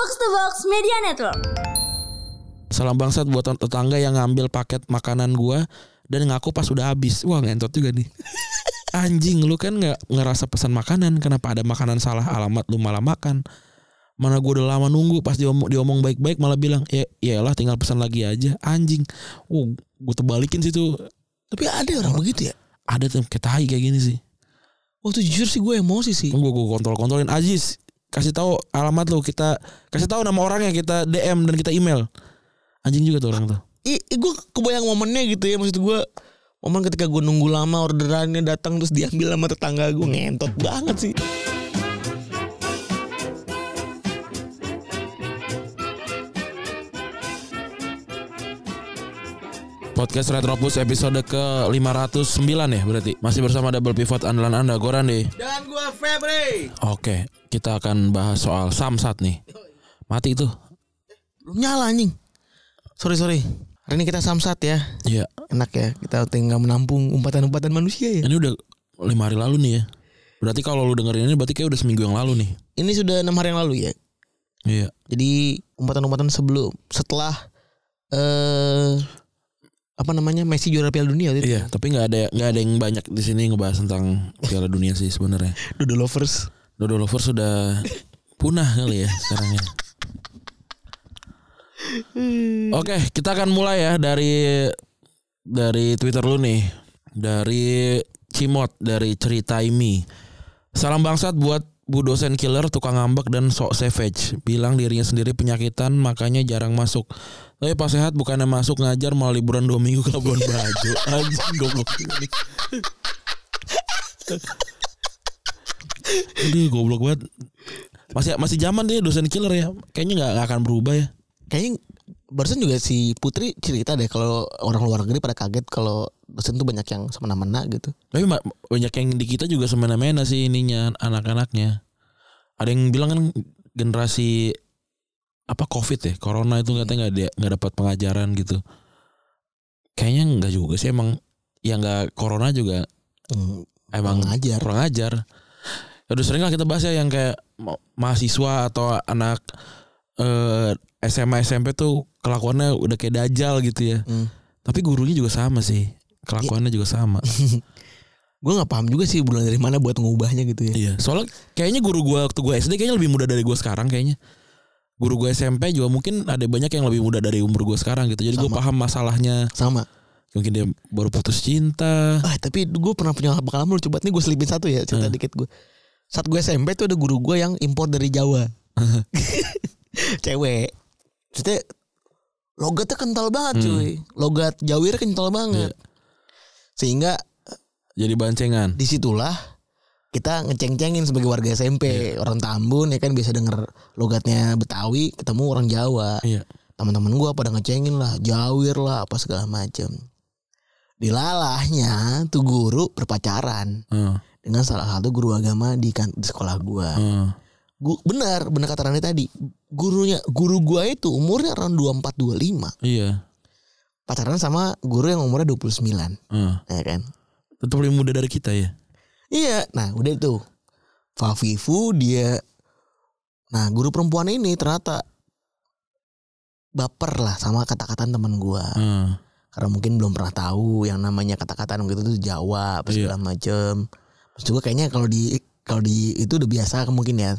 Box to Box Media Network. Salam bangsat buat tetangga yang ngambil paket makanan gua dan ngaku pas udah habis. Wah ngentot juga nih. Anjing lu kan nggak ngerasa pesan makanan kenapa ada makanan salah alamat lu malah makan. Mana gua udah lama nunggu pas diomong, diomong baik-baik malah bilang ya iyalah tinggal pesan lagi aja anjing. Oh gua terbalikin sih tuh. Tapi ada orang begitu ya. Ada tuh kayak tai kayak gini sih. Waktu jujur sih gue emosi sih. Gue gue kontrol kontrolin Aziz kasih tahu alamat lu kita kasih tahu nama orangnya kita DM dan kita email. Anjing juga tuh orang tuh. I, i gue kebayang momennya gitu ya maksud gue momen ketika gue nunggu lama orderannya datang terus diambil sama tetangga gue ngentot banget sih. Podcast Retropus episode ke 509 ya berarti. Masih bersama double pivot andalan Anda Gorandi. Dan gue Febri. Oke, kita akan bahas soal Samsat nih. Mati itu. Lu nyala anjing. Sorry sorry. Hari ini kita samsat ya. Iya. Enak ya kita tinggal menampung umpatan-umpatan manusia ya. Ini udah lima hari lalu nih ya. Berarti kalau lu dengerin ini berarti kayak udah seminggu yang lalu nih. Ini sudah enam hari yang lalu ya. Iya. Jadi umpatan-umpatan sebelum setelah eh apa namanya Messi juara Piala Dunia itu. Iya, tapi nggak ada nggak ada yang banyak di sini ngebahas tentang Piala Dunia sih sebenarnya. Dodo lovers. Dodo lovers sudah punah kali ya sekarang ya. Oke, kita akan mulai ya dari dari Twitter lu nih. Dari Cimot dari Cerita Imi. Salam bangsat buat Bu dosen killer, tukang ngambek dan sok savage. Bilang dirinya sendiri penyakitan makanya jarang masuk. Tapi pas sehat bukannya masuk ngajar malah liburan dua minggu ke Labuan Bajo. Anjing goblok ini. Aduh goblok banget. Masih masih zaman dia dosen killer ya. Kayaknya nggak nggak akan berubah ya. Kayaknya barusan juga si Putri cerita deh kalau orang luar negeri pada kaget kalau dosen tuh banyak yang semena-mena gitu. Tapi banyak yang di kita juga semena-mena sih ininya anak-anaknya. Ada yang bilang kan generasi apa covid ya corona itu katanya nggak dia nggak dapat pengajaran gitu. Kayaknya nggak juga sih emang yang nggak corona juga Hmm, emang Kurang ajar. kurang ajar. Ya udah sering lah kita bahas ya yang kayak ma- mahasiswa atau anak eh, SMA SMP tuh kelakuannya udah kayak dajal gitu ya. Hmm. Tapi gurunya juga sama sih. Kelakuannya juga sama. Gue nggak paham juga sih bulan dari mana buat ngubahnya gitu ya. Iya, soalnya kayaknya guru gua waktu gua SD kayaknya lebih muda dari gua sekarang kayaknya. Guru gua SMP juga mungkin ada banyak yang lebih muda dari umur gua sekarang gitu. Jadi Sama. paham masalahnya. Sama. Mungkin dia baru putus cinta. Ah tapi gue pernah punya pengalaman lucu banget nih gue selipin satu ya cerita Hmm. dikit gue. Saat gue SMP tuh ada guru gue yang impor dari Jawa. Cewek. Maksudnya logatnya kental banget Hmm. cuy. Logat Jawir kental banget. Sehingga Jadi bancengan. di situlah kita ngeceng-cengin sebagai warga SMP orang Tambun ya kan biasa denger logatnya Betawi ketemu orang Jawa Iya. teman-teman gua pada ngecengin lah Jawir lah apa segala macem dilalahnya tuh guru berpacaran Heeh. dengan salah satu guru agama di, kan, di sekolah gua heeh. Gu- benar benar kata Rani tadi gurunya guru gua itu umurnya around 24 25 Iya. pacaran sama guru yang umurnya 29 Heeh. ya kan Tetap lebih muda dari kita ya. Iya, nah udah tuh. Fafifu dia Nah, guru perempuan ini ternyata baper lah sama kata-kata teman gua. Heeh. Karena mungkin belum pernah tahu yang namanya kata-kata gitu tuh Jawa apa Iya. segala macem. Terus juga kayaknya kalau di kalau di itu udah biasa mungkin ya.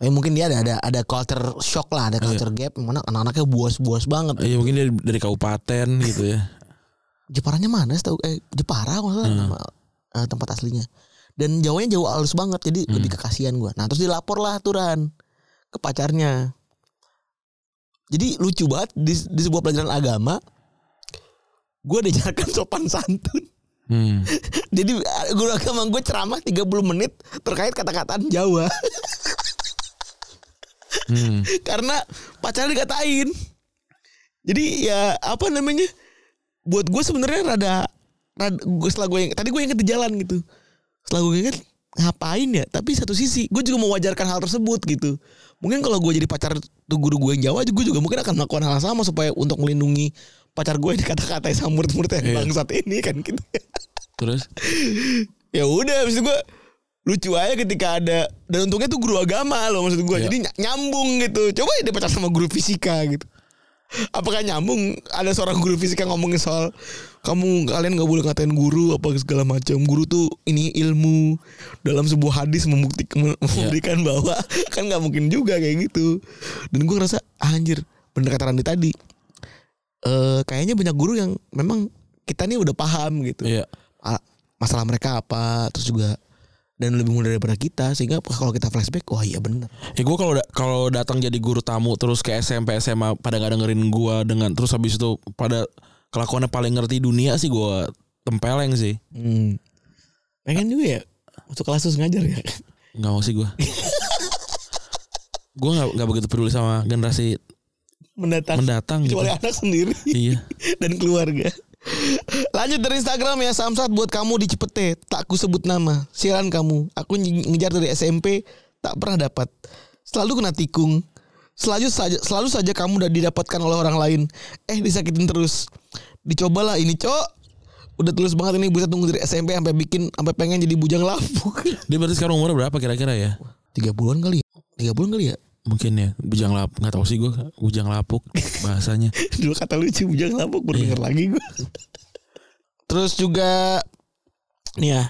Tapi mungkin dia ada ada ada culture shock lah, ada culture gap mana anak-anaknya buas-buas banget. Iya mungkin dia dari kabupaten gitu ya. Jeparanya mana sih tahu eh Jepara kalau nggak salah nama eh, tempat aslinya. Dan Jawanya jauh halus banget jadi lebih kekasihan gua. Nah, terus dilapor lah aturan ke pacarnya. Jadi lucu banget di, di sebuah pelajaran agama gue diajarkan sopan santun. Hmm. Jadi guru agama gue ceramah 30 menit terkait kata-kataan Jawa. Hmm. Karena pacarnya dikatain. Jadi ya apa namanya? Buat gue sebenarnya rada, rada gue setelah gue yang tadi gue inget di jalan gitu. Setelah gue inget ngapain ya? Tapi satu sisi gue juga mewajarkan hal tersebut gitu. Mungkin kalau gue jadi pacar tuh guru gue yang Jawa, gue juga mungkin akan melakukan hal yang sama supaya untuk melindungi pacar gue di kata-kata yang murid-murid yang Iya. bangsat ini kan gitu. Terus ya udah itu gue lucu aja ketika ada dan untungnya tuh guru agama loh maksud gue Iya. jadi ny- nyambung gitu. Coba dia pacar sama guru fisika gitu. Apakah nyambung? Ada seorang guru fisika ngomongin soal kamu kalian nggak boleh ngatain guru apa segala macam. Guru tuh ini ilmu dalam sebuah hadis Iya. membuktikan bahwa kan nggak mungkin juga kayak gitu. Dan gue ngerasa ah, anjir bener kata Randi tadi. Eh kayaknya banyak guru yang memang kita nih udah paham gitu. Iya. a- masalah mereka apa? Terus juga dan lebih muda daripada kita sehingga kalau kita flashback wah iya bener Ya gue kalau da- kalau datang jadi guru tamu terus ke SMP SMA pada nggak dengerin gue dengan terus habis itu pada kelakuannya paling ngerti dunia sih gue tempeleng sih. hmm. pengen juga ya masuk kelas terus ngajar ya Nggak mau sih gue. gue nggak nggak begitu peduli sama generasi mendatang mendatang gitu. anak sendiri Iya. dan keluarga lanjut dari Instagram ya Samsat buat kamu di Cipete. Tak ku sebut nama. Siaran kamu. Aku nge- ngejar dari SMP tak pernah dapat. Selalu kena tikung. Selalu saja selalu saja kamu udah didapatkan oleh orang lain. Eh disakitin terus. Dicobalah ini cok. Udah tulus banget ini bisa tunggu dari SMP sampai bikin sampai pengen jadi bujang lapuk. Dia berarti sekarang umurnya berapa kira-kira ya? tiga bulan kali ya. Tiga bulan kali ya Mungkin ya bujang lapuk nggak tahu sih gue bujang lapuk bahasanya. dulu kata lucu bujang lapuk baru Iya. denger lagi gue terus juga nih ya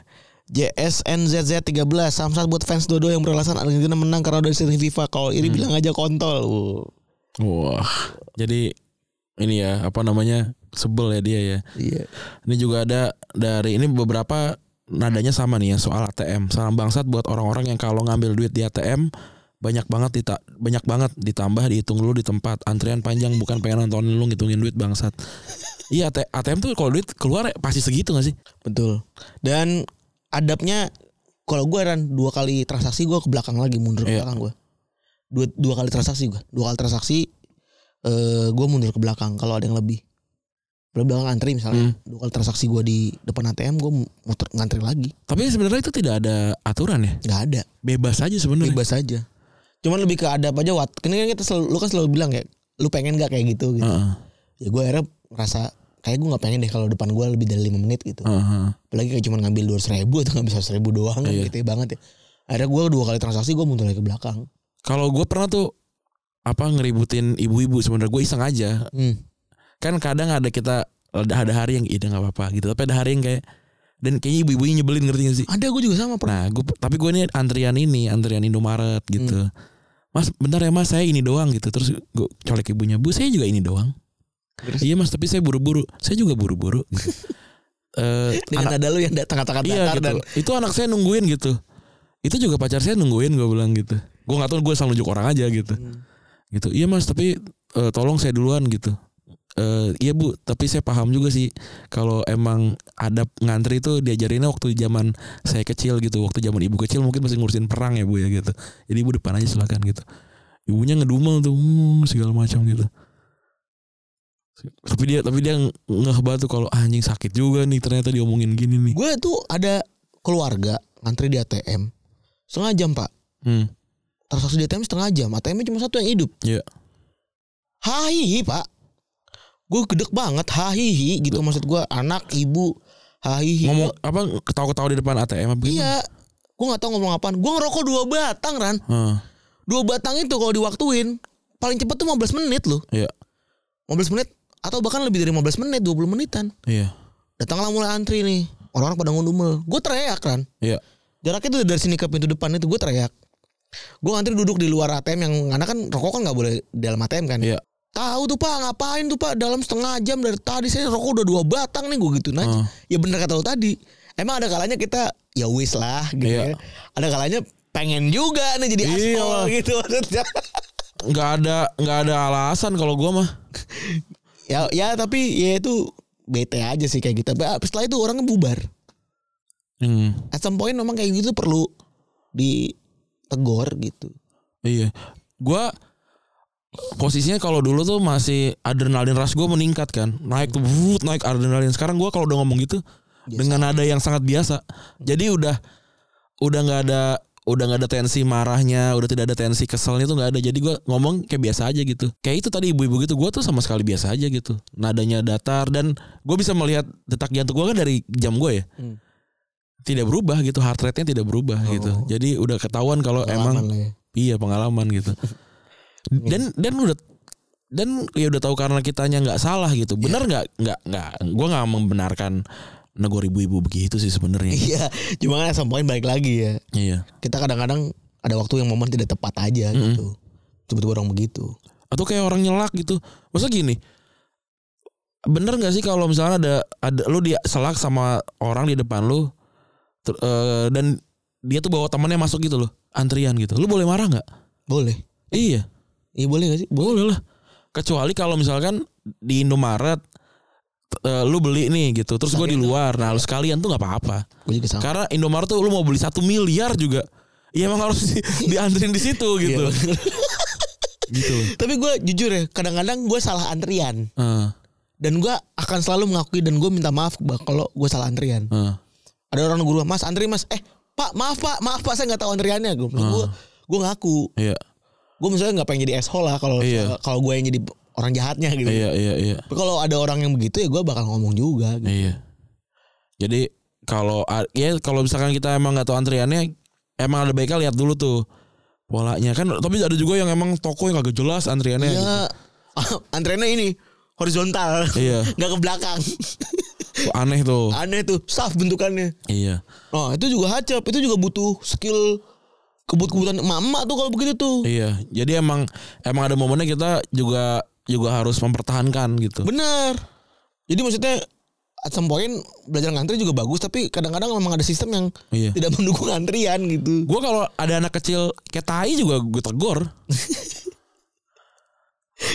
JSNZZ 13 Samsat buat fans Dodo yang beralasan Argentina menang karena udah sering FIFA kalau iri bilang aja kontol. Wah. Jadi ini ya apa namanya sebel ya dia ya. iya Ini juga ada dari ini beberapa nadanya sama nih ya soal ATM. Salam bangsat buat orang-orang yang kalau ngambil duit di ATM banyak banget dita banyak banget ditambah dihitung dulu di tempat antrian panjang bukan pengen nontonin lu ngitungin duit bangsat. Iya AT- ATM tuh kalau duit keluar ya pasti segitu gak sih? betul dan adabnya kalau gue kan dua kali transaksi gue ke belakang lagi mundur ke Iya. belakang gue dua dua kali transaksi gue dua kali transaksi eh gue mundur ke belakang kalau ada yang lebih belum belakang antri misalnya Hmm. dua kali transaksi gue di depan ATM gue muter ngantri lagi Tapi sebenarnya itu tidak ada aturan ya. nggak ada Bebas aja sebenarnya. bebas aja cuman lebih ke adab aja wat kan kan kita selalu lu kan selalu bilang ya lu pengen gak kayak gitu gitu Heeh. ya gue akhirnya ngerasa kayak gue nggak pengen deh kalau depan gue lebih dari lima menit gitu Heeh. apalagi kayak cuma ngambil dua ribu atau ngambil seratus ribu doang kan Iya. gitu banget ya akhirnya gue dua kali transaksi gue mundur lagi ke belakang Kalau gue pernah tuh apa ngeributin ibu-ibu sebenarnya gue iseng aja. hmm. Kan kadang ada kita ada, ada hari yang ide nggak apa-apa gitu. Tapi ada hari yang kayak dan kayaknya ibu-ibunya nyebelin ngerti gak sih? ada gue juga sama pernah Nah, gue tapi gue ini antrian ini, antrian Indomaret gitu. Mas, bentar ya Mas, saya ini doang gitu. Terus gue colek ibunya, "Bu, saya juga ini doang." Terus? Iya Mas, tapi saya buru-buru. Saya juga buru-buru. dengan anak- nada lu yang datang kata-kata iya gitu. dan Itu anak saya nungguin gitu. Itu juga pacar saya nungguin gue bilang gitu. Gue nggak tahu gue asal nunjuk orang aja gitu. Hmm. Gitu. Iya Mas, tapi eh, tolong saya duluan gitu. Eh, iya Bu, tapi saya paham juga sih kalau emang ada ngantri itu diajarinnya waktu zaman saya kecil gitu, waktu zaman ibu kecil mungkin masih ngurusin perang ya Bu ya gitu. Jadi ibu depan aja silakan gitu. Ibunya ngedumel tuh "Hmm," segala macam gitu. Tapi dia tapi dia ngeh banget tuh kalau "Ah, anjing sakit juga nih ternyata diomongin gini nih. gue tuh ada keluarga ngantri di ATM setengah jam pak Hmm. transaksi di ATM setengah jam ATM-nya cuma satu yang hidup Iya. hahihi pak gue gedek banget hahihi gitu maksud gue anak ibu hahihi. Ngomong apa ketawa-ketawa di depan ATM apa iya gue nggak tahu ngomong apaan. Gue ngerokok dua batang ran. Heeh. dua batang itu kalau diwaktuin paling cepet tuh 15 menit loh. Iya. 15 menit atau bahkan lebih dari 15 menit 20 menitan. Iya. datanglah mulai antri nih. Orang-orang pada ngundumel. Gue teriak kan Iya. jaraknya tuh dari sini ke pintu depan itu gue teriak. Gue ngantri duduk di luar ATM yang karena kan rokok kan nggak boleh di dalam ATM kan. Iya. Tahu tuh pak ngapain tuh pak? Dalam setengah jam dari tadi saya rokok udah dua batang nih gue gitu aja Heeh. ya bener kata lo tadi. Emang ada kalanya kita ya wis lah gitu Iya. ya. Ada kalanya pengen juga nih jadi Iya. aspal gitu maksudnya. Nggak ada nggak ada alasan kalau gua mah. Ya ya tapi ya itu bete aja sih kayak gitu. Tapi setelah itu orangnya bubar. Hmm, at some point memang kayak gitu perlu ditegor gitu. Iya. Gua posisinya kalau dulu tuh masih adrenalin rush gua meningkat kan. Naik tuh wuut, naik adrenalin. Sekarang gua kalau udah ngomong gitu dengan nada yang sangat biasa. Jadi udah udah nggak ada udah nggak ada tensi marahnya udah tidak ada tensi keselnya tuh nggak ada. Jadi gua ngomong kayak biasa aja gitu. Kayak itu tadi ibu-ibu gitu. Gua tuh sama sekali biasa aja gitu. Nadanya datar dan gue bisa melihat detak jantung gua kan dari jam gue ya. Hmm. tidak berubah gitu. Heart rate-nya tidak berubah gitu. Jadi udah ketahuan kalau emang ya. iya pengalaman gitu dan dan udah dan ya udah tahu karena kitanya nggak salah gitu. Benar nggak? Nggak nggak. Gue nggak membenarkan negor ibu-ibu begitu sih sebenarnya. Iya, cuma kan sampai balik lagi ya. iya. Kita kadang-kadang ada waktu yang momen tidak tepat aja gitu. Tiba-tiba orang begitu. atau kayak orang nyelak gitu. Masa gini? Bener nggak sih kalau misalnya ada ada lu dia selak sama orang di depan lu ter- eh, dan dia tuh bawa temannya masuk gitu loh antrian gitu. Lu boleh marah nggak? Boleh. iya Iya boleh gak sih? boleh lah kecuali kalau misalkan di Indomaret eh, lu beli nih gitu terus gue di luar nah lu sekalian tuh nggak apa-apa karena Indomaret tuh lu mau beli satu miliar juga ya emang harus di, diantrin di situ gitu Iya, gitu loh. Tapi gue jujur ya, kadang-kadang gue salah antrian. Eh, Dan gue akan selalu mengakui dan gue minta maaf kalau gue salah antrian. eh. Ada orang guru, mas antri mas. Eh pak maaf pak, maaf pak saya nggak tahu antriannya. Gue gue gue ngaku. iya Gue misalnya nggak pengen jadi asshole lah kalau Iya. kalau gue yang jadi orang jahatnya gitu. iya iya iya Tapi kalau ada orang yang begitu ya gue bakal ngomong juga. Gitu. Iya. Jadi kalau ya kalau misalkan kita emang nggak tahu antriannya, emang ada baiknya lihat dulu tuh polanya kan. Tapi ada juga yang emang toko yang kagak jelas antriannya. gitu. Iya. Antriannya ini horizontal. Iya. nggak ke belakang. Aneh tuh. Aneh tuh, staff bentukannya. Iya. Oh itu juga hacap, itu juga butuh skill kebut-kebutan emak-emak tuh kalau begitu tuh. Iya. Jadi emang emang ada momennya kita juga juga harus mempertahankan gitu. Benar. Jadi maksudnya at some point belajar ngantri juga bagus tapi kadang-kadang memang ada sistem yang Iya. tidak mendukung antrian gitu. Gue kalau ada anak kecil kayak tai juga gue tegor.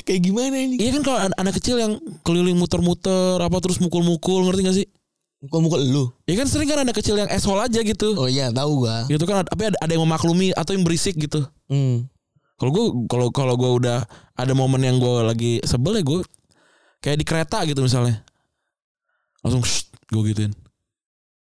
Kayak gimana ini? Iya kan kalau an- anak kecil yang keliling muter-muter apa terus mukul-mukul ngerti gak sih? Mukul-mukul lu. Iya kan sering kan anak kecil yang asshole aja gitu. Oh iya, tahu gua. Gitu kan tapi ada, ada yang memaklumi atau yang berisik gitu. Hmm. Kalau gue kalau kalau gue udah ada momen yang gue lagi sebel ya gue kayak di kereta gitu misalnya langsung gue gituin.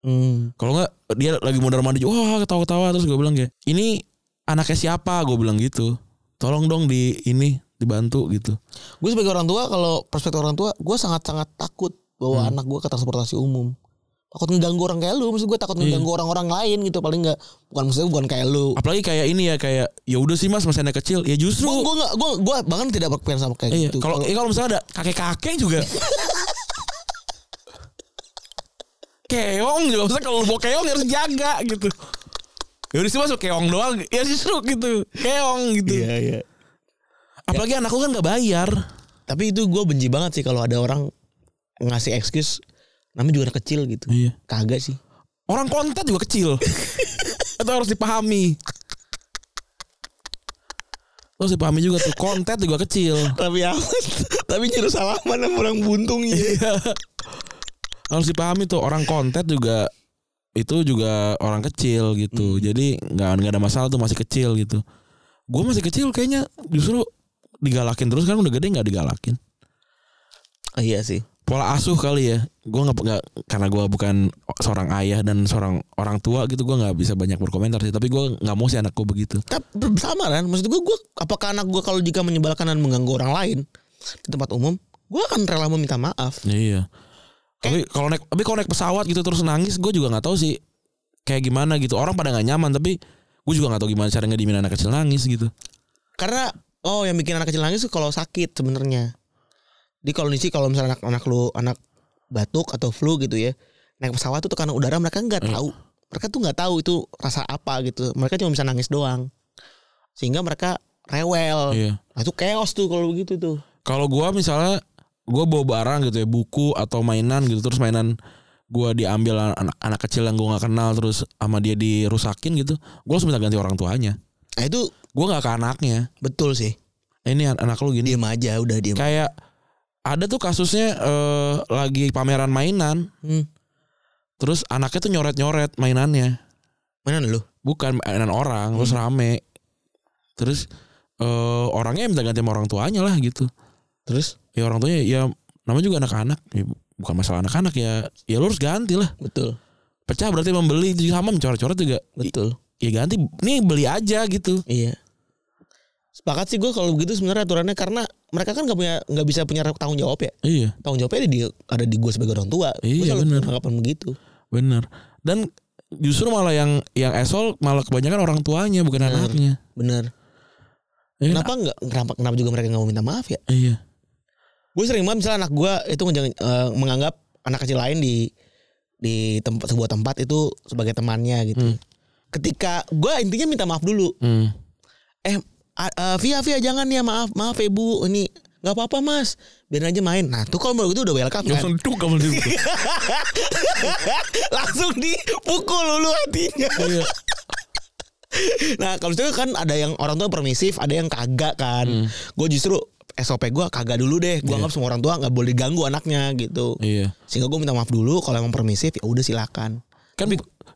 Hmm. Kalau nggak dia lagi mondar mandir wah ketawa-ketawa terus gue bilang kayak ini anaknya siapa gue bilang gitu. Tolong dong di ini dibantu gitu. Gue sebagai orang tua kalau perspektif orang tua, gue sangat-sangat takut bawa anak gue ke transportasi umum. Takut ngeganggu orang kayak lu, maksud gue takut ngeganggu orang-orang lain gitu paling nggak bukan maksudnya bukan kayak lu. Apalagi kayak ini ya kayak ya udah sih mas masih anak kecil ya justru. Gue gue gue gue bahkan tidak berpikiran sama kayak Iya, gitu. kalau eh, kalau misalnya ada kakek-kakek juga keong juga maksudnya kalau lu bawa keong harus jaga gitu. Ya udah sih masuk keong doang ya justru gitu keong gitu. Iya iya. Apalagi anakku kan nggak bayar. Tapi itu gue benci banget sih kalau ada orang ngasih excuse namanya juga anak kecil gitu. Iya. Kagak sih. Orang konten juga kecil. Itu harus dipahami. Terus dipahami juga tuh konten juga kecil. Tapi amat. Tapi nyuruh salaman sama orang buntung ya. Iya. harus dipahami tuh orang konten juga itu juga orang kecil gitu. Jadi nggak nggak ada masalah tuh masih kecil gitu. Gue masih kecil kayaknya justru digalakin terus kan udah gede nggak digalakin. Oh, iya sih. Pola asuh kali ya. Gue nggak nggak karena gue bukan seorang ayah dan seorang orang tua gitu. Gue nggak bisa banyak berkomentar sih. Tapi gue nggak mau sih anak gue begitu. Tapi sama kan. Maksud gue, gue apakah anak gue kalau jika menyebalkan dan mengganggu orang lain di tempat umum, gue akan rela meminta maaf. Iya. Tapi kalau naik tapi kalau naik pesawat gitu terus nangis gue juga nggak tahu sih kayak gimana gitu. Orang pada nggak nyaman tapi gue juga nggak tahu gimana cara ngedimin anak kecil nangis gitu. Karena oh yang bikin anak kecil nangis kalau sakit sebenarnya. Di kondisi kalau misalnya anak anak lu anak batuk atau flu gitu ya, naik pesawat tuh tekanan udara mereka nggak tahu. Mereka tuh nggak tahu itu rasa apa gitu. Mereka cuma bisa nangis doang. Sehingga mereka rewel. Iya. Nah, itu chaos tuh kalau begitu tuh. Kalau gue misalnya gue bawa barang gitu ya buku atau mainan gitu terus mainan gue diambil anak, anak kecil yang gue nggak kenal terus sama dia dirusakin gitu gue langsung minta ganti orang tuanya Nah itu gue nggak ke anaknya betul sih. Ini an- anak lu gini Diem aja udah diem. kayak ada tuh kasusnya eh, lagi pameran mainan Hmm. terus anaknya tuh nyoret nyoret mainannya Mana lu? bukan mainan orang terus rame terus eh, orangnya minta ganti sama orang tuanya lah gitu Terus? ya orang tuanya ya namanya juga anak-anak ya, bukan masalah anak-anak ya ya lu harus ganti lah Betul. pecah berarti membeli juga sama mencoret-coret juga Betul. ya ganti nih beli aja gitu Iya. Sepakat sih gue kalau begitu sebenarnya aturannya karena mereka kan nggak punya nggak bisa punya tanggung jawab ya. iya Tanggung jawabnya ada di ada di gue sebagai orang tua. Iya, selalu bener. beranggapan begitu. bener dan justru malah yang yang esol malah kebanyakan orang tuanya bukan Bener. anaknya. Bener. Ya? Kenapa enggak kenapa, kenapa juga mereka nggak mau minta maaf ya? Iya. Gue sering banget misalnya anak gue itu eh, menganggap anak kecil lain di di tempat sebuah tempat itu sebagai temannya gitu. Hmm. Ketika gue intinya minta maaf dulu. Hmm. Eh, eh, Via Via jangan ya maaf maaf ya bu ini nggak apa-apa mas biarin aja main. Nah tuh kalau menurut gue itu udah welcome kan. Langsung tuh kamu Langsung dipukul dulu hatinya. Iya. Nah kalau itu kan ada yang orang tua permisif, ada yang kagak kan. Hmm. Gue justru SOP gue kagak dulu deh. Gue anggap semua orang tua nggak boleh diganggu anaknya gitu. Iya. Sehingga gue minta maaf dulu. Kalau emang permisif ya udah silakan. Kan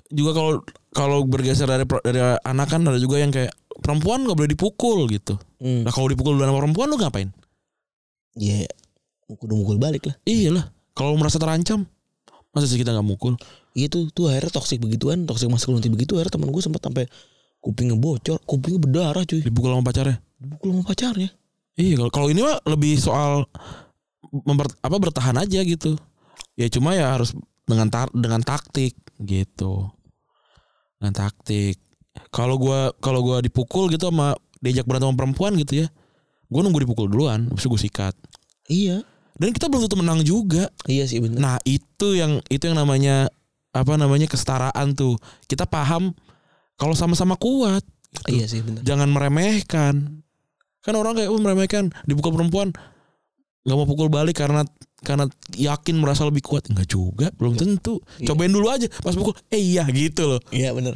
juga kalau kalau bergeser dari dari anak kan ada juga yang kayak perempuan nggak boleh dipukul gitu. Hmm. Nah kalau dipukul duluan sama perempuan lu ngapain? Ya kudu mukul balik lah. Iya lah. Kalau merasa terancam, masa sih kita nggak mukul? Itu tuh akhirnya toxic begituan, toxic masculinity begitu. Akhirnya teman gue sempat sampai kupingnya bocor, kupingnya berdarah cuy. Dipukul sama pacarnya? Dipukul sama pacarnya. Iya kalau kalau ini mah lebih soal memper, apa bertahan aja gitu. Ya cuma ya harus dengan tar, dengan taktik gitu. Dengan taktik. Kalau gua kalau gua dipukul gitu sama diajak berantem sama perempuan gitu ya. Gua nunggu dipukul duluan, habis gua sikat. Iya. Dan kita belum tentu menang juga. Iya sih bener. Nah, itu yang itu yang namanya apa namanya kesetaraan tuh. Kita paham kalau sama-sama kuat. gitu. iya sih bener. Jangan meremehkan. Kan orang kayak oh, meremehkan dipukul perempuan nggak mau pukul balik karena karena yakin merasa lebih kuat enggak juga belum tentu Iya. cobain dulu aja pas pukul eh iya gitu loh Iya bener.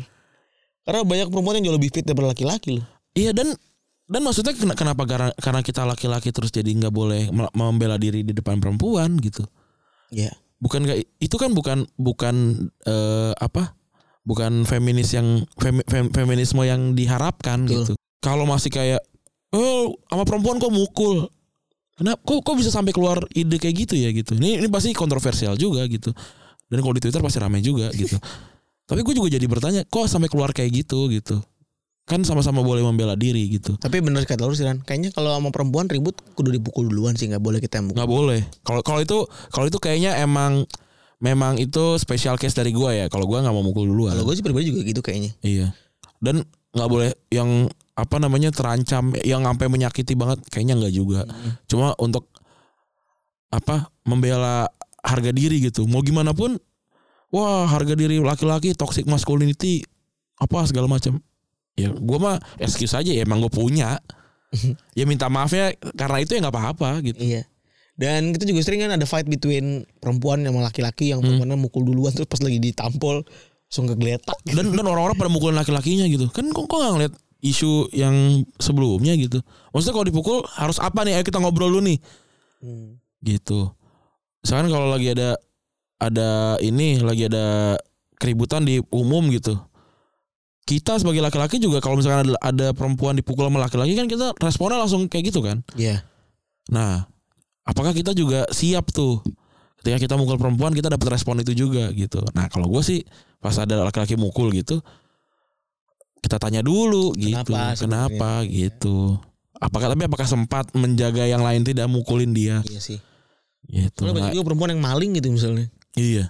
Karena banyak perempuan yang jauh lebih fit daripada laki-laki loh. iya dan dan maksudnya ken- kenapa karena kita laki-laki terus jadi nggak boleh membela diri di depan perempuan gitu? Iya. bukan nggak itu kan bukan bukan eh, apa? Bukan feminis yang femi- fem- feminisme yang diharapkan Betul. gitu. Kalau masih kayak oh sama perempuan kok mukul. Kenapa kok kok bisa sampai keluar ide kayak gitu ya gitu? Ini ini pasti kontroversial juga gitu. Dan kalau di twitter pasti ramai juga gitu tapi gue juga jadi bertanya kok sampai keluar kayak gitu gitu? Kan sama-sama boleh membela diri gitu. Tapi bener kata lu sih. Kayaknya kalau sama perempuan ribut kudu dipukul duluan sih nggak boleh kita yang mukul. nggak boleh. Kalau kalau itu kalau itu kayaknya emang memang itu special case dari gua ya. Kalau gua nggak mau mukul duluan. Kalau gue sih pribadi juga gitu kayaknya. iya. Dan nggak boleh yang apa namanya terancam yang sampai menyakiti banget kayaknya nggak juga. Cuma untuk apa membela harga diri gitu. Mau gimana pun wah harga diri laki-laki toxic masculinity apa segala macam. Ya gua mah excuse aja ya emang gue punya. Ya minta maafnya karena itu ya nggak apa-apa gitu. Iya. Dan kita juga sering kan ada fight between perempuan sama laki-laki yang perempuannya mukul duluan terus pas lagi ditampol langsung kegeletak. dan dan orang-orang pada mukulin laki-lakinya gitu. Kan kok kok nggak ngeliat isu yang sebelumnya gitu? Maksudnya kalau dipukul harus apa nih? Ayo kita ngobrol dulu nih. Hmm. gitu. Misalkan kalau lagi ada ada ini lagi ada keributan di umum gitu. Kita sebagai laki-laki juga kalau misalkan ada, ada perempuan dipukul sama laki-laki kan kita responnya langsung kayak gitu kan. Iya. nah apakah kita juga siap tuh? Ketika kita mukul perempuan kita dapat respon itu juga gitu. Nah kalau gue sih pas ada laki-laki mukul gitu kita tanya dulu gitu. Kenapa kenapa, gitu? Apakah tapi apakah sempat menjaga yang lain tidak mukulin dia? Iya sih. gitu. Soalnya banyak Nggak- juga perempuan yang maling gitu misalnya. Iya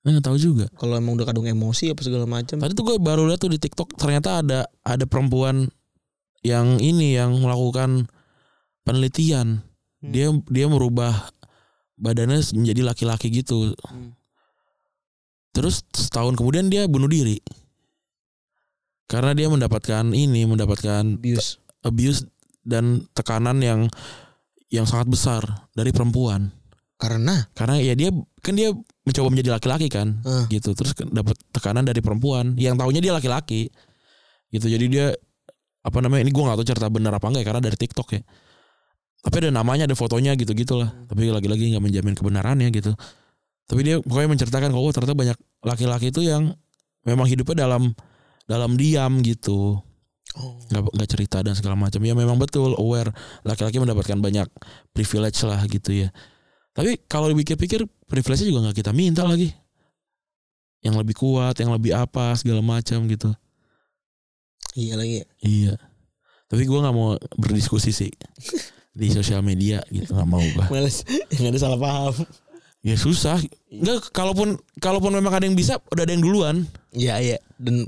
Nah, tahu juga Kalau emang udah kadung emosi apa segala macam. tadi tuh gue baru lihat tuh di TikTok ternyata ada ada perempuan yang ini yang melakukan penelitian Hmm. dia dia merubah badannya menjadi laki-laki gitu Hmm. terus setahun kemudian dia bunuh diri karena dia mendapatkan ini mendapatkan Abuse. abuse dan tekanan yang yang sangat besar dari perempuan Karena? Karena ya dia kan dia mencoba menjadi laki-laki kan Eh. gitu. Terus dapat tekanan dari perempuan. Yang taunya dia laki-laki gitu. Jadi dia apa namanya ini gua nggak tahu cerita benar apa enggak ya, karena dari TikTok ya. Tapi ada namanya ada fotonya gitu gitulah. Tapi lagi-lagi nggak menjamin kebenarannya gitu. Tapi dia pokoknya menceritakan kalau oh, ternyata banyak laki-laki itu yang memang hidupnya dalam dalam diam gitu. Oh, nggak nggak cerita dan segala macam. Ya memang betul aware. Laki-laki mendapatkan banyak privilege lah gitu ya tapi kalau dipikir-pikir privilege juga nggak kita minta lagi yang lebih kuat yang lebih apa segala macam gitu iya lagi ya. iya tapi gua nggak mau berdiskusi sih di sosial media gitu nggak mau gua Males. Yang ada salah paham. Ya susah. Enggak kalaupun kalaupun memang ada yang bisa udah ada yang duluan. Iya iya dan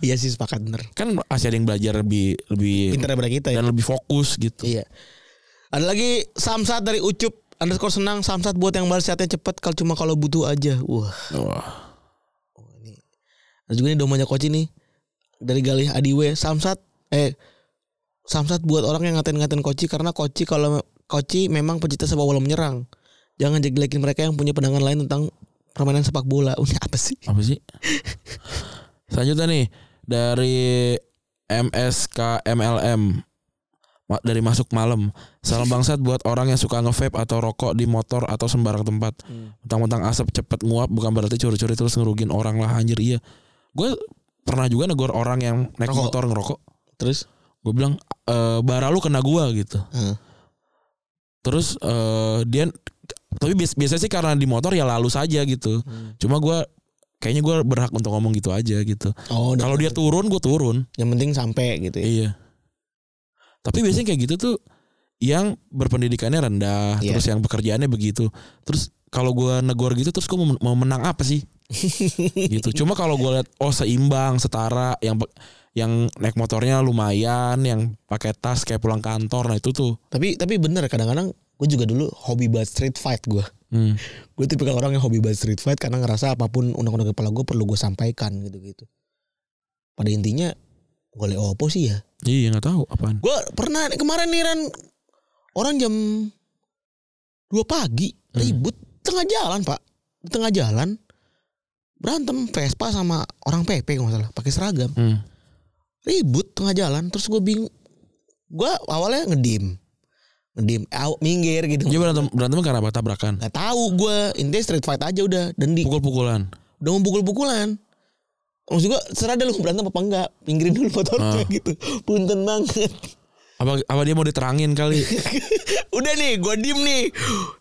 iya sih sepakat bener. Kan masih ada yang belajar lebih lebih Pintar daripada kita ya. dan lebih fokus gitu. Iya. Ada lagi Samsat dari Ucup underscore senang Samsat buat yang balas chatnya cepet kalau cuma kalau butuh aja. Wah. Wah. Ada juga nih domanya Koci nih dari Galih Adiwe Samsat eh Samsat buat orang yang ngatain-ngatain Koci karena Koci kalau Koci memang pecinta sepak bola menyerang. Jangan jelekin mereka yang punya pandangan lain tentang permainan sepak bola. Ini apa sih? Apa sih? Selanjutnya nih dari MSK MLM Ma- dari masuk malam. Salam bangsat buat orang yang suka nge-vape atau rokok di motor atau sembarang tempat. Mentang-mentang asap cepet nguap bukan berarti curi-curi terus ngerugin orang lah anjir iya. Gue pernah juga negor orang yang naik Rokok. motor ngerokok. Terus? Gue bilang e, bara lu kena gua gitu. Heeh. Terus eh, dia tapi bias- biasanya sih karena di motor ya lalu saja gitu. Hmm. Cuma gua kayaknya gua berhak untuk ngomong gitu aja gitu. Oh, Kalau dia turun, gue turun. yang penting sampai gitu ya. Iya. Tapi biasanya kayak gitu tuh yang berpendidikannya rendah, Iya. terus yang pekerjaannya begitu. Terus kalau gua negor gitu, terus gue mau, menang apa sih? gitu. Cuma kalau gue lihat oh seimbang, setara, yang yang naik motornya lumayan, yang pakai tas kayak pulang kantor, nah itu tuh. Tapi tapi bener kadang-kadang gue juga dulu hobi banget street fight gue. Hmm. Gue tipikal orang yang hobi banget street fight karena ngerasa apa pun undang-undang kepala gue perlu gue sampaikan gitu-gitu. Pada intinya gue opo sih ya. Iya nggak tahu apaan. Gue pernah kemarin nih Ran. Orang jam 2 pagi Hmm. ribut. Tengah jalan pak. Di tengah jalan. Berantem Vespa sama orang PP kalau nggak salah. Pakai seragam. Hmm. ribut tengah jalan. Terus gue bingung. Gue awalnya ngedim. Ngedim Aw, minggir gitu. Dia berantem berantem karena apa? Tabrakan, nggak tahu gue intinya street fight aja udah dan di pukul-pukulan. udah mau pukul-pukulan maksud gue serah deh lu berantem apa enggak? Pinggirin dulu motornya Ah. gitu. Punten banget. Apa apa dia mau diterangin kali? udah nih gue diem nih.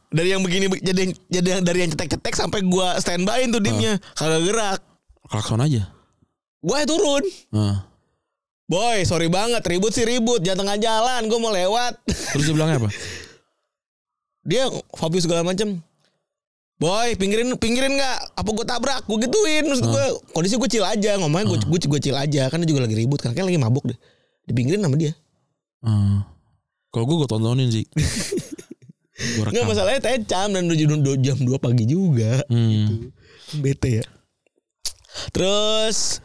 Dari yang begini jadi jadi yang- dari yang cetek-cetek sampai gue standby tuh dimnya kagak gerak. Klakson aja. gue turun. Nah. boy sorry banget. Ribut sih ribut. Jangan tengah jalan gue mau lewat. Terus dia bilangnya apa? dia fokus segala macem Boy, pinggirin pinggirin nggak? Apa gue tabrak? Gue gituin. Maksud gue kondisi gue chill aja ngomongnya gue gue gue chill aja kan dia juga lagi ribut kan kayak lagi mabuk deh. Dipinggirin sama dia. Hmm. Kalau gue gue tontonin sih. Gua Nggak rekam. masalahnya tecam dan udah jam- jam 2 pagi juga. Hmm. Bete ya. Terus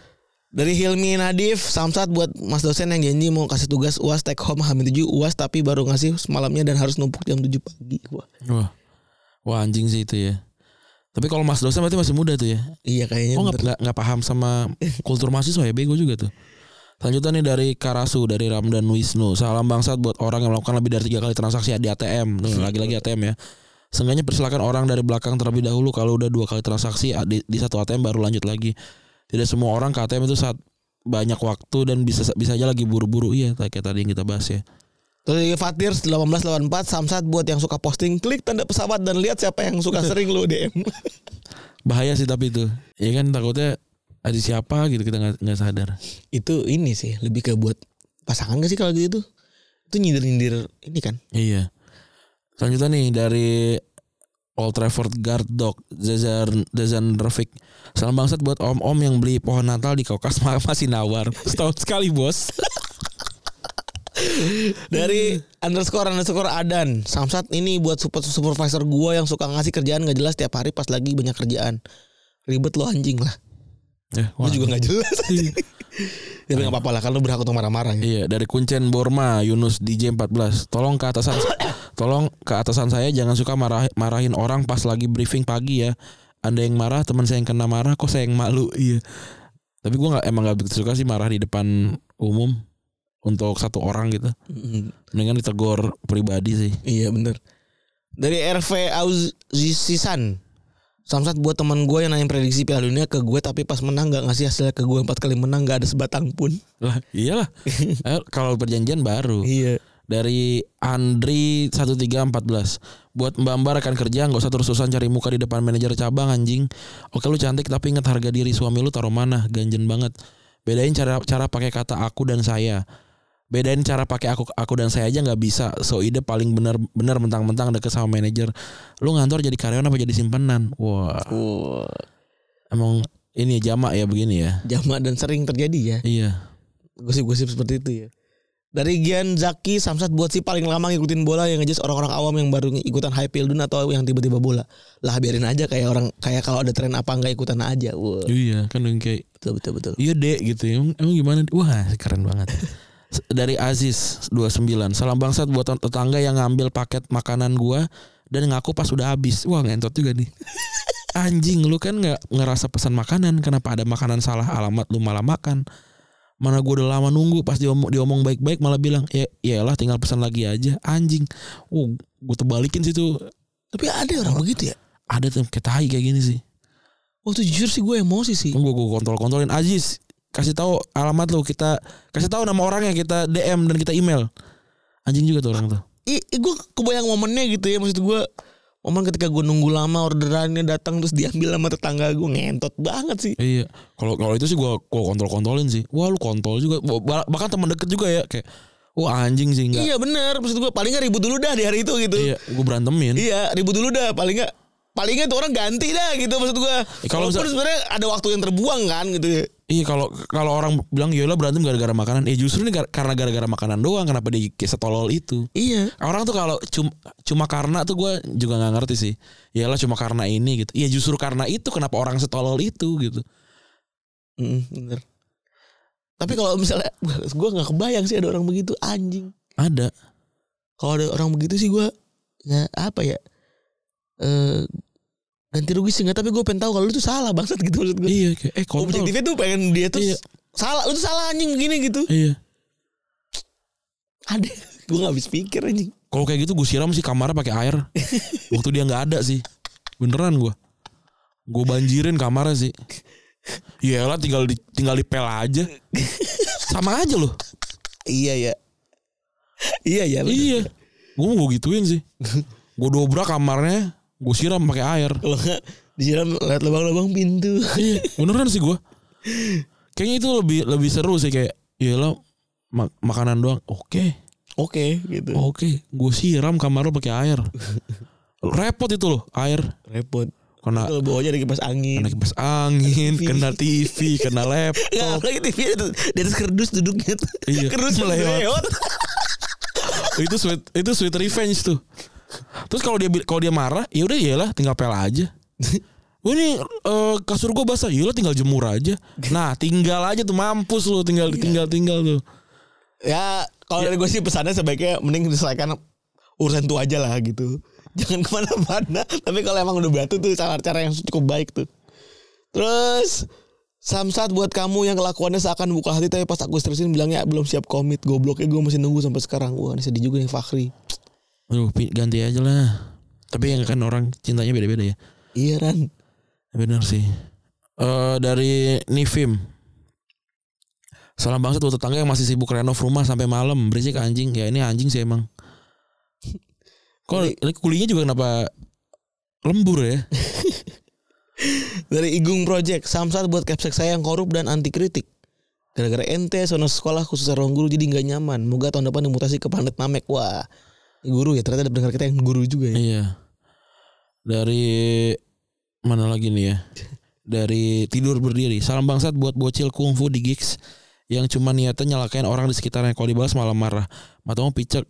dari Hilmi Nadif Samsat buat Mas dosen yang janji mau kasih tugas UAS take home Hamil 7 UAS tapi baru ngasih semalamnya dan harus numpuk jam 7 pagi. Wah. Wah. Wah anjing sih itu ya. Tapi kalau Mas dosen berarti masih muda tuh ya. Iya kayaknya. Oh nggak nggak paham sama kultur mahasiswa ya bego juga tuh. Selanjutnya nih dari Karasu dari Ramdan Wisnu. Salam bangsat buat orang yang melakukan lebih dari tiga kali transaksi di ATM. Tuh, lagi-lagi ATM ya. Seenggaknya persilakan orang dari belakang terlebih dahulu kalau udah dua kali transaksi di, di satu ATM baru lanjut lagi. Tidak semua orang ke ATM itu saat banyak waktu dan bisa bisa aja lagi buru-buru iya kayak tadi yang kita bahas ya. Dari Fatir 1884 Samsat buat yang suka posting klik tanda pesawat dan lihat siapa yang suka sering lu DM. Bahaya sih tapi itu. Ya kan takutnya ada siapa gitu kita nggak sadar. itu ini sih lebih ke buat pasangan gak sih kalau gitu itu nyindir-nyindir ini kan Iya. Selanjutnya nih dari Old Trafford Guard Dog Zazan Zazan Rafik. Salam bangsat buat om-om yang beli pohon Natal di Kokas ma- masih nawar. Setahun sekali bos. dari underscore underscore Adan. Samsat ini buat super supervisor gua yang suka ngasih kerjaan gak jelas tiap hari pas lagi banyak kerjaan. Ribet lo anjing lah. Ya, lu wah. juga gak jelas ya nggak apa-apa lah kan lu berhak untuk marah-marah ya. Iya dari Kuncen Borma Yunus DJ 14 Tolong ke atasan Tolong ke atasan saya Jangan suka marah, marahin orang Pas lagi briefing pagi ya. Anda yang marah Teman saya yang kena marah Kok saya yang malu? Iya. Tapi gue gak, emang gak begitu suka sih Marah di depan umum Untuk satu orang gitu. Mm, Mendingan ditegur pribadi sih. Iya bener. Dari RV Auzisan. Samsat buat teman gue yang nanya prediksi Piala Dunia ke gue tapi pas menang gak ngasih hasilnya ke gue empat kali menang gak ada sebatang pun. Lah iyalah. Ayo, Kalau perjanjian baru. Iya. Dari Andri 1314 Buat mbak mbak rekan kerja nggak usah terus-terusan cari muka di depan manajer cabang anjing. Oke lu cantik tapi ingat harga diri suami lu taruh mana? Ganjen banget. Bedain cara cara pakai kata aku dan saya bedain cara pakai aku aku dan saya aja nggak bisa so ide paling bener bener mentang-mentang deket sama manajer lu ngantor jadi karyawan apa jadi simpenan wah Wah, emang ini ya jamak ya begini ya jamak dan sering terjadi ya. iya Gosip-gosip seperti itu ya. Dari Gian Zaki Samsat buat si paling lama ngikutin bola yang ngejudge orang-orang awam yang baru ikutan high pildun atau yang tiba-tiba bola. Lah biarin aja kayak orang kayak kalau ada tren apa nggak ikutan aja. Wah, iya kan kayak betul betul betul. iya dek gitu emang, emang gimana wah keren banget dari Aziz 29 salam bangsat buat tetangga yang ngambil paket makanan gua dan ngaku pas udah habis. Wah ngentot juga nih. Anjing lu kan nggak ngerasa pesan makanan. Kenapa ada makanan salah alamat lu malah makan? Mana gua udah lama nunggu pas diomong diomong baik-baik malah bilang ya iyalah tinggal pesan lagi aja. Anjing. Oh gua terbalikin sih tuh Tapi ada orang begitu ya. ada tuh kayak tai kayak gini sih. Waktu jujur sih gue emosi sih. Gue gue kontrol kontrolin Aziz kasih tahu alamat lu kita kasih tahu nama orangnya kita DM dan kita email. Anjing juga tuh orang tuh. I, i gue kebayang momennya gitu ya maksud gue momen ketika gue nunggu lama orderannya datang terus diambil sama tetangga gue ngentot banget sih. Iya kalau kalau itu sih gue gue kontrol kontrolin sih. Wah lu kontrol juga. Bah- bahkan teman deket juga ya kayak wah anjing sih enggak iya bener. Maksud gue paling nggak ribut dulu dah di hari itu gitu. Iya gue berantemin. Iya ribut dulu dah paling nggak paling nggak tuh orang ganti dah gitu maksud gue kalau kalau sebenarnya ada waktu yang terbuang kan gitu ya iya kalau kalau orang bilang ya lah berantem gara-gara makanan. Eh justru ini gar- karena gara-gara makanan doang kenapa dia kayak setolol itu? Iya. Orang tuh kalau cuma cuma karena tuh gue juga nggak ngerti sih. Iyalah cuma karena ini gitu. Iya justru karena itu kenapa orang setolol itu gitu. Mm, bener. Tapi kalau misalnya gue nggak kebayang sih ada orang begitu anjing. Ada. Kalau ada orang begitu sih gue ya apa ya eh ganti rugi sih nggak tapi gue pengen tahu kalau lu tuh salah bangsat gitu maksud gue iya kayak eh kontrol objektifnya tuh pengen dia tuh Iya. salah lu tuh salah anjing begini gitu iya ada gue nggak habis pikir anjing Kalau kayak gitu gue siram sih kamarnya pakai air. Waktu dia nggak ada sih. Beneran gue. Gue banjirin kamarnya sih. Ya lah tinggal di tinggal dipel aja. Sama aja loh. iya ya iya ya bener. Iya. Gue mau gue gituin sih. Gue dobrak kamarnya, gue siram pakai air. kalau nggak disiram lihat lubang-lubang pintu Iya, beneran sih gue. Kayaknya itu lebih lebih seru sih kayak, ya lah mak- makanan doang. Oke, oke gitu oke. Gue siram kamar lo pakai air. Repot itu loh air. repot Kena bawahnya ada kipas angin kena kipas angin, TV. kena TV, kena laptop. apalagi TV itu di atas kerdus duduknya tuh. Iya, Kerdus melewat. itu sweet itu sweet revenge tuh. Terus kalau dia kalau dia marah, ya udah iyalah tinggal pel aja. Ini eh, kasur gue basah, iyalah tinggal jemur aja. Nah tinggal aja tuh mampus lu, tinggal tinggal tinggal tuh. Ya kalau dari gue sih pesannya sebaiknya mending diselesaikan urusan itu aja lah gitu. Jangan ke mana-mana. Tapi kalau emang udah batu tuh cara-cara yang cukup baik tuh. Terus Samsat buat kamu yang kelakuannya seakan buka hati tapi pas aku terusin bilangnya belum siap komit gobloknya gue masih nunggu sampai sekarang wah ini sedih juga nih Fakri Aduh, ganti aja lah. Tapi yang kan orang cintanya beda-beda ya. iya Ran Bener sih. Eh dari Nifim. Salam bangsa tuh tetangga yang masih sibuk renov rumah sampai malam berisik anjing. Ya ini anjing sih emang. Kok kulinya juga kenapa lembur ya? dari Igung Project Samsat buat capsek saya yang korup dan anti kritik gara-gara ente sono sekolah ruang guru jadi nggak nyaman moga tahun depan dimutasi ke planet Namek wah guru ya ternyata ada pendengar kita yang guru juga ya Iya. Dari mana lagi nih ya? Dari tidur berdiri. Salam bangsat buat bocil kungfu di gigs yang cuma niatnya nyalakain orang di sekitarnya. Kalau dibalas malah marah. Matamu picek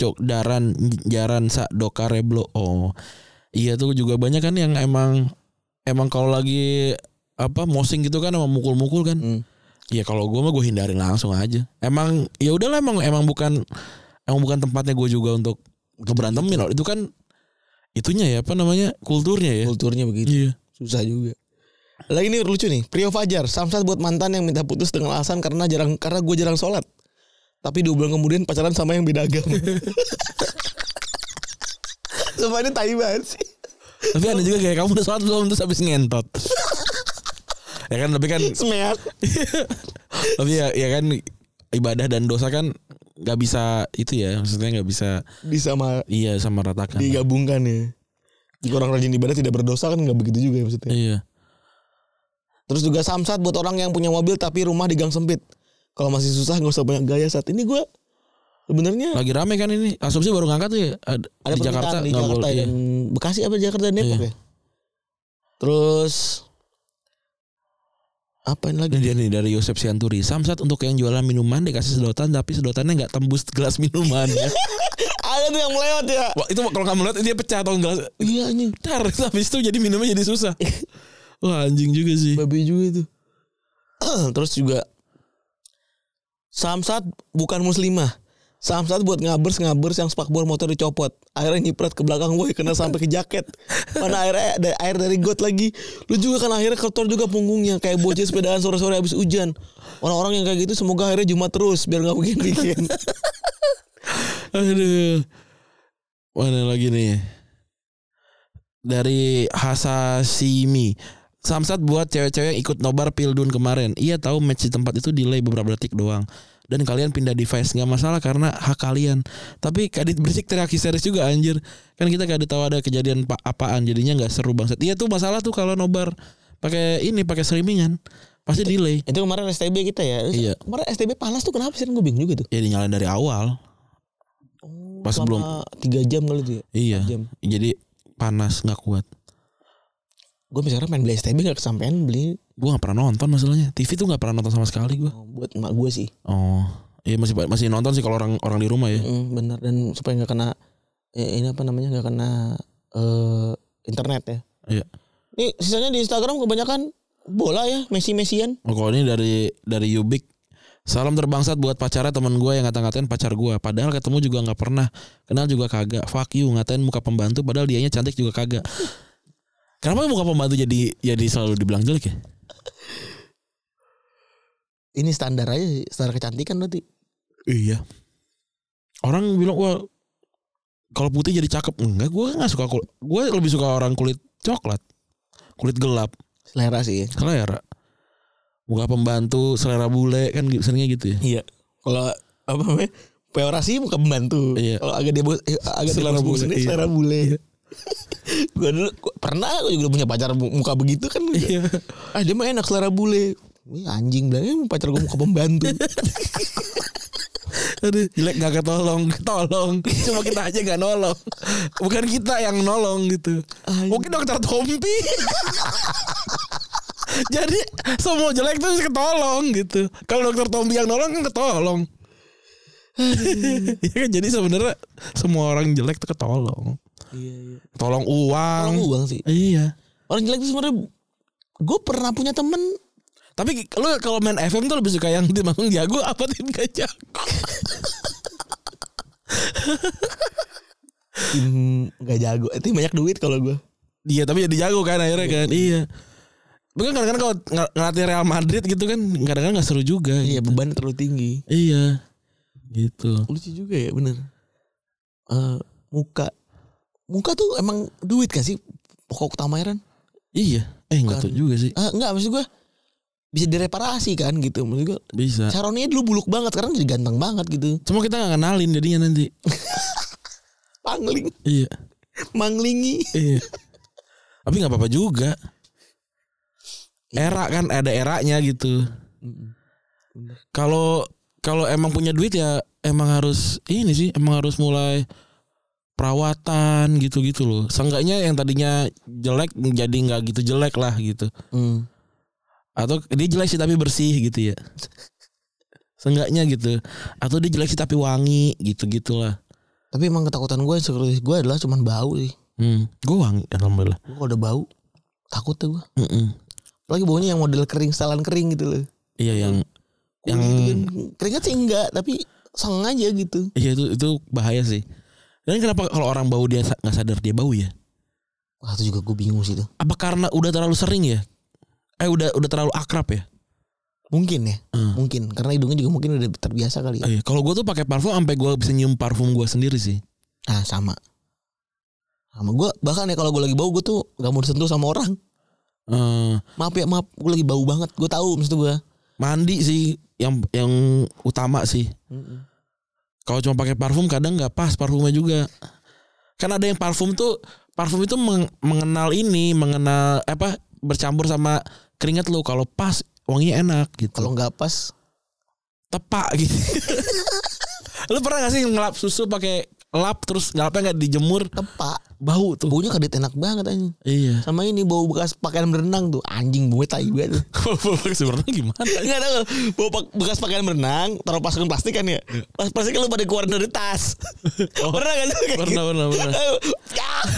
cok daran jaran sa doka reblo. Oh. Iya tuh juga banyak kan yang emang emang kalau lagi apa mosing gitu kan emang mukul-mukul kan. Hmm. Iya kalau gue mah gue hindarin langsung aja. Emang ya udahlah emang emang bukan emang bukan tempatnya gue juga untuk ngeberantemin loh. Itu kan itunya ya apa namanya kulturnya ya. kulturnya begitu Iya. susah juga lagi ini lucu nih Prio Fajar Samsat buat mantan yang minta putus dengan alasan karena jarang karena gue jarang sholat tapi dua bulan kemudian pacaran sama yang beda agama Sumpah ini tai banget sih Tapi ada juga kayak kamu udah sholat belum terus habis ngentot. ya kan tapi kan Semeak tapi ya ya kan ibadah dan dosa kan nggak bisa itu ya maksudnya nggak bisa Bisa sama iya sama ratakan. digabungkan ya jika orang rajin ibadah tidak berdosa kan nggak begitu juga ya maksudnya Iya. Terus juga samsat buat orang yang punya mobil tapi rumah di gang sempit. Kalau masih susah nggak usah banyak gaya saat ini gue sebenarnya Lagi rame kan ini. Asumsi baru ngangkat tuh ya. Ada, ada di Jakarta di Jakarta dan Bekasi apa Jakarta Depok Iya. ya. Terus apa ini lagi? Ini dia nih dari Yosep Sianturi. Samsat untuk yang jualan minuman dikasih sedotan tapi sedotannya nggak tembus gelas minuman. Ada tuh yang melewat ya. Wah, itu kalau kamu lihat dia pecah atau gelas. Iya anjing. Dar, habis itu jadi minumnya jadi susah. Wah anjing juga sih. Babi juga itu. Terus juga Samsat bukan muslimah. Samsat buat ngabers ngabers yang spakbor motor dicopot. Akhirnya nyiprat ke belakang gue kena sampai ke jaket. Mana airnya air dari got lagi. Lu juga kan akhirnya kotor juga punggungnya kayak bocil sepedaan sore-sore habis hujan. Orang-orang yang kayak gitu semoga akhirnya Jumat terus biar nggak bikin-bikin. Aduh. Mana lagi nih? Dari Hasashimi. Samsat buat cewek-cewek yang ikut nobar Pildun kemarin. Iya tahu match di tempat itu delay beberapa detik doang. Dan kalian pindah device nggak masalah karena hak kalian. Tapi kadit berisik teriak histeris juga anjir. Kan kita kadit tahu ada kejadian pa- apaan jadinya nggak seru banget. Iya tuh masalah tuh kalau nobar pakai ini pakai streamingan pasti delay. itu kemarin STB kita ya. Iya. Kemarin STB panas tuh kenapa sih gue bingung juga tuh. Ya dinyalain dari awal. Pas Selama tiga jam kali tuh ya. Iya. Jam. Jadi panas nggak kuat. Gue misalnya main beli STB gak kesampean beli Gue gak pernah nonton masalahnya. TV tuh gak pernah nonton sama sekali gue oh, buat emak gue sih. Oh Iya masih masih nonton sih kalau orang orang di rumah ya. Mm, bener dan supaya nggak kena eh, ini apa namanya nggak kena eh internet ya. Iya. Ini sisanya di Instagram kebanyakan bola ya, Messi Messian. oh, Kalau ini dari dari Yubik. Salam terbangsat buat pacarnya teman gue yang ngata-ngatain pacar gue Padahal ketemu juga gak pernah. Kenal juga kagak. Fuck you ngatain muka pembantu Padahal dianya cantik juga kagak. Kenapa muka pembantu jadi jadi selalu dibilang jelek ya? Ini standar aja sih, standar kecantikan berarti. Iya Orang bilang wah kalau putih jadi cakep enggak gue nggak suka kulit gue lebih suka orang kulit coklat kulit gelap Selera sih. ya. selera muka pembantu selera bule kan seringnya gitu ya Iya. Kalau apa namanya? Peorasi muka pembantu. Iya. Kalau agak debo eh, agak Selera bule, iya. selera bule. Gue dulu gua- pernah gue juga punya pacar mu- muka begitu kan. Iya. Ah dia mah enak selera bule. Ini anjing bilang "Eh, pacar gue muka pembantu. Aduh, jelek gak ketolong, ketolong. Cuma kita aja gak nolong. Bukan kita yang nolong gitu. Mungkin dokter Tompi. Jadi semua jelek tuh ketolong gitu. Kalau dokter Tompi yang nolong kan ketolong. Iya kan jadi sebenarnya semua orang jelek tuh ketolong. Iya iya. Tolong uang. Orang uang sih. Iya. Orang jelek itu sebenarnya gue pernah punya temen Tapi lu kalau main FM tuh lebih suka yang tim Agung jago apa tim gak jago? tim nggak jago, eh, tim banyak duit kalau gue. Iya tapi jadi jago kan akhirnya kan. Iya. Bukan kadang-kadang kalau ng- ngelatih Real Madrid gitu kan kadang-kadang gak seru juga. Iya gitu. beban terlalu tinggi. Iya. Gitu. Lucu juga ya bener. Eh muka muka tuh emang duit gak sih pokok utamanya kan? Iya. Eh nggak Bukan. juga sih. Ah enggak maksud gue bisa direparasi kan gitu maksud gue. Bisa. Caroninya dulu buluk banget sekarang jadi ganteng banget gitu. Cuma kita nggak kenalin jadinya nanti. Pangling, Iya. manglingi. Iya. Tapi nggak apa-apa juga. Era kan ada eranya gitu. Kalau kalau emang punya duit ya emang harus ini sih emang harus mulai perawatan gitu-gitu loh. Seenggaknya yang tadinya jelek jadi nggak gitu jelek lah gitu. Hmm. Atau dia jelek sih tapi bersih gitu ya. Seenggaknya gitu. Atau dia jelek sih tapi wangi gitu-gitulah. Tapi emang ketakutan gue insecurity gue adalah cuman bau sih. Hmm, gue wangi alhamdulillah. Gue udah bau takut tuh gue. Mm-mm. Lagi baunya yang model kering, setelan kering gitu loh. Iya yang yang gitu kan. keringat sih enggak, tapi sang aja gitu. iya itu itu bahaya sih. Dan kenapa kalau orang bau dia nggak sadar dia bau ya? Wah itu juga gue bingung sih tuh. Apa karena udah terlalu sering ya? Eh udah udah terlalu akrab ya? Mungkin ya, Hmm. mungkin karena hidungnya juga mungkin udah terbiasa kali ya. Oh, iya. Kalau gue tuh pakai parfum sampai gue bisa nyium parfum gue sendiri sih. Ah sama. Sama gue bahkan ya kalau gue lagi bau gue tuh gak mau disentuh sama orang. Eh, Maaf ya maaf, gue lagi bau banget. Gue tahu maksud gue. mandi sih yang yang utama sih. Kalau cuma pakai parfum kadang nggak pas parfumnya juga. Kan ada yang parfum tuh parfum itu meng- mengenal ini, mengenal apa bercampur sama keringat lu. Kalau pas wanginya enak gitu. Kalau nggak pas, tepak gitu. Lu pernah gak sih ngelap susu pakai lap terus ngelapnya nggak dijemur Tepak. bau tuh. Baunya kadit enak banget anjing. Iya. Sama ini bau bekas pakaian berenang tuh. Anjing baunya tai banget. Kalau sebenarnya gimana? Enggak tahu bau bekas pakaian berenang taruh pasukan plastik kan ya. Pas plastik lu pada keluar dari tas. pernah kan? Pernah, pernah, pernah.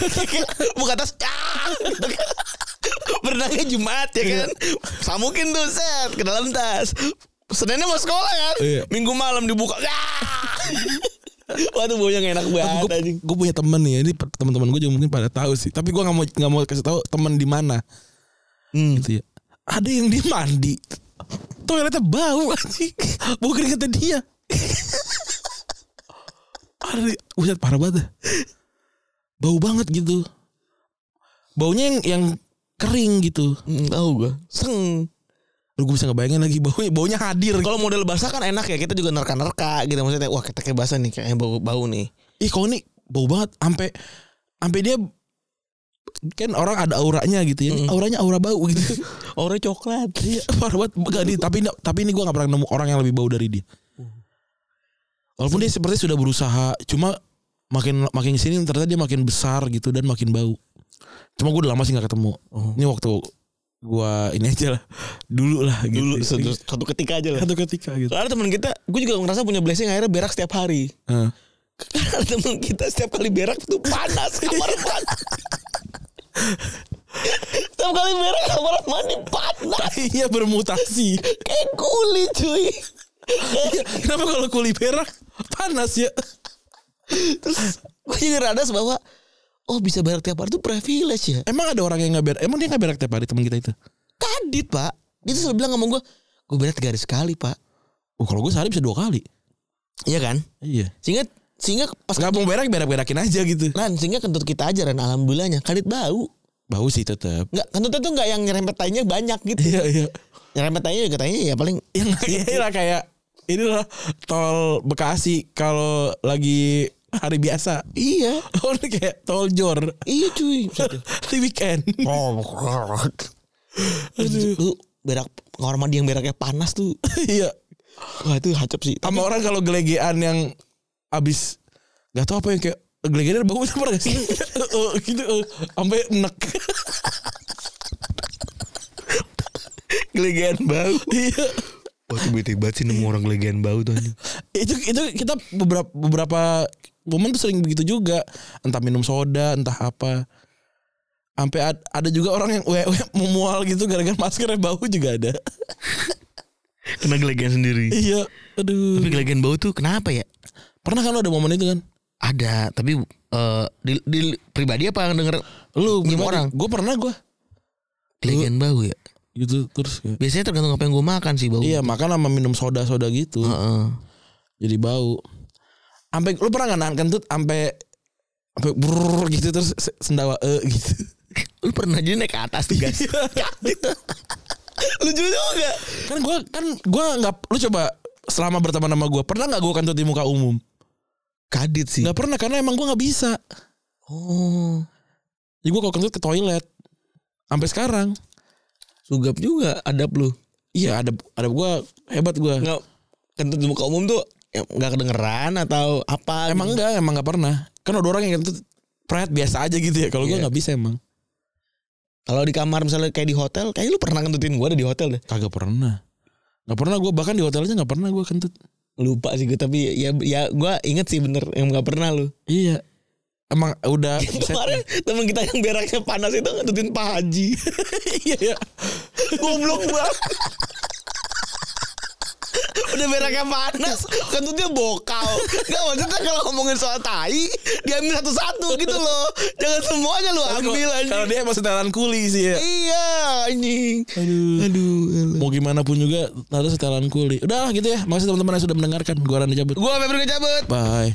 Buka tas. Gitu kan. Berenangnya Jumat ya kan. Samukin tuh set ke dalam tas. Seninnya mau sekolah kan. Iya. Minggu malam dibuka. Waduh baunya gak enak banget anjing. gue punya temen nih, ini teman-teman gue juga mungkin pada tahu sih. Tapi gue nggak mau nggak mau kasih tahu teman di mana Hmm. gitu ya. Ada yang dia mandi, toiletnya bau anjing, bau keringetnya dia. Ada, buset parah banget. Bau banget gitu. Baunya yang yang kering gitu. Hmm, tahu gue. Seng. Lu gue bisa ngebayangin lagi baunya baunya hadir. Kalau model basah kan enak ya kita juga nerka-nerka gitu maksudnya wah kita kayak basah nih kayaknya bau bau nih. Ih kok ini bau banget sampai sampai dia kan orang ada auranya gitu ya. Auranya aura bau gitu. Orang coklat. Iya, banget. Enggak, di- tapi tapi ini gue gak pernah nemu orang yang lebih bau dari dia. Walaupun dia seperti sudah berusaha, cuma makin makin sini ternyata dia makin besar gitu dan makin bau. Cuma gue udah lama sih gak ketemu. Ini waktu gue ini aja lah, dulu lah gitu. Dulu satu, satu ketika aja lah. Satu ketika gitu. Soalnya teman kita, gue juga ngerasa punya blessing akhirnya berak setiap hari. Heeh. Karena teman kita setiap kali berak tuh panas kamar mandi. setiap kali berak kamar mandi panas Iya bermutasi. kayak kulit cuy. Iya, Kenapa kalau kulit berak panas ya? Terus gue juga rada bahwa oh bisa berak tiap hari tuh privilege ya. Emang ada orang yang nggak berak? Emang dia nggak berak tiap hari teman kita itu? Kadit pak. Dia tuh selalu bilang ngomong gue, gue berak tiga hari sekali pak. Oh kalau gue sehari bisa dua kali. Iya kan? Iya. Sehingga sehingga pas nggak mau berak berak-berakin aja gitu. Ran, sehingga kentut kita aja Ran, alhamdulillahnya kadit bau. Bau sih tetap. Enggak, kentutnya tuh enggak yang nyerempet tainya banyak gitu. Iya iya. Nyerempet tainya juga tainya ya paling Yang ini lah kayak ini lah tol Bekasi kalau lagi hari biasa. iya. Oh ini kayak tol Jor. Iya cuy. Di weekend. Oh, Aduh. Berak kamar mandi yang beraknya panas tuh. Iya. Wah itu hacep sih. Sama orang kalau gelegean yang abis nggak tahu apa yang kayak gelegean bau itu pernah sih? Eh, gitu eh, sampai enek. gelegean bau. Iya. Wah tuh bete banget sih nemu orang gelegean bau tuh itu itu kita beberapa beberapa momen tuh sering begitu juga entah minum soda entah apa sampai ad- ada juga orang yang we, we, memual gitu gara-gara maskernya bau juga ada Kena gelegean sendiri. iya aduh Tapi gelegean bau tuh kenapa ya? pernah kan lo ada momen itu kan Ada, tapi eh, di, di pribadi apa yang denger lu gimana orang. gue pernah gue gelegean bau ya? gitu terus kayak, Biasanya tergantung apa yang gue makan sih bau. iya makan sama minum soda soda gitu Heeh. jadi bau sampai lu pernah nggak nahan kentut sampai sampai brrrr gitu terus se- sendawa e gitu Lu pernah jadi naik ke atas tuh guys. Lucu juga. kan gue kan gue nggak lu coba selama berteman sama gue pernah nggak gue kentut di muka umum Kadit sih. nggak pernah karena emang gue nggak bisa Oh. jadi gue kalau kentut ke toilet sampai sekarang Sugap juga adab lu. iya ada ada gue hebat gue Enggak kentut di muka umum tuh ya, nggak kedengeran atau apa? emang enggak emang nggak pernah kan ada orang yang kentut pret biasa aja gitu ya kalau gue Iya. nggak bisa emang Kalau di kamar misalnya kayak di hotel, kayaknya lu pernah kentutin gua ada di hotel deh. kagak pernah nggak pernah gue bahkan di hotel aja nggak pernah gue kentut Lupa sih gue tapi ya ya gua inget sih bener yang nggak pernah lu. iya emang udah Kemarin temen kita yang beraknya panas itu ngentutin Pak Haji. iya iya Goblok banget. Udah beraknya panas, kentutnya bokal. Gak maksudnya kalau ngomongin soal tai, diambil satu-satu gitu loh. Jangan semuanya lu ambil kalau anjing. dia emang setelan kuli sih ya Iya anjing. aduh Aduh. elah. mau gimana pun juga harus setelan kuli udah gitu ya makasih teman-teman yang sudah mendengarkan gue Randy cabut Gua Febri cabut. bye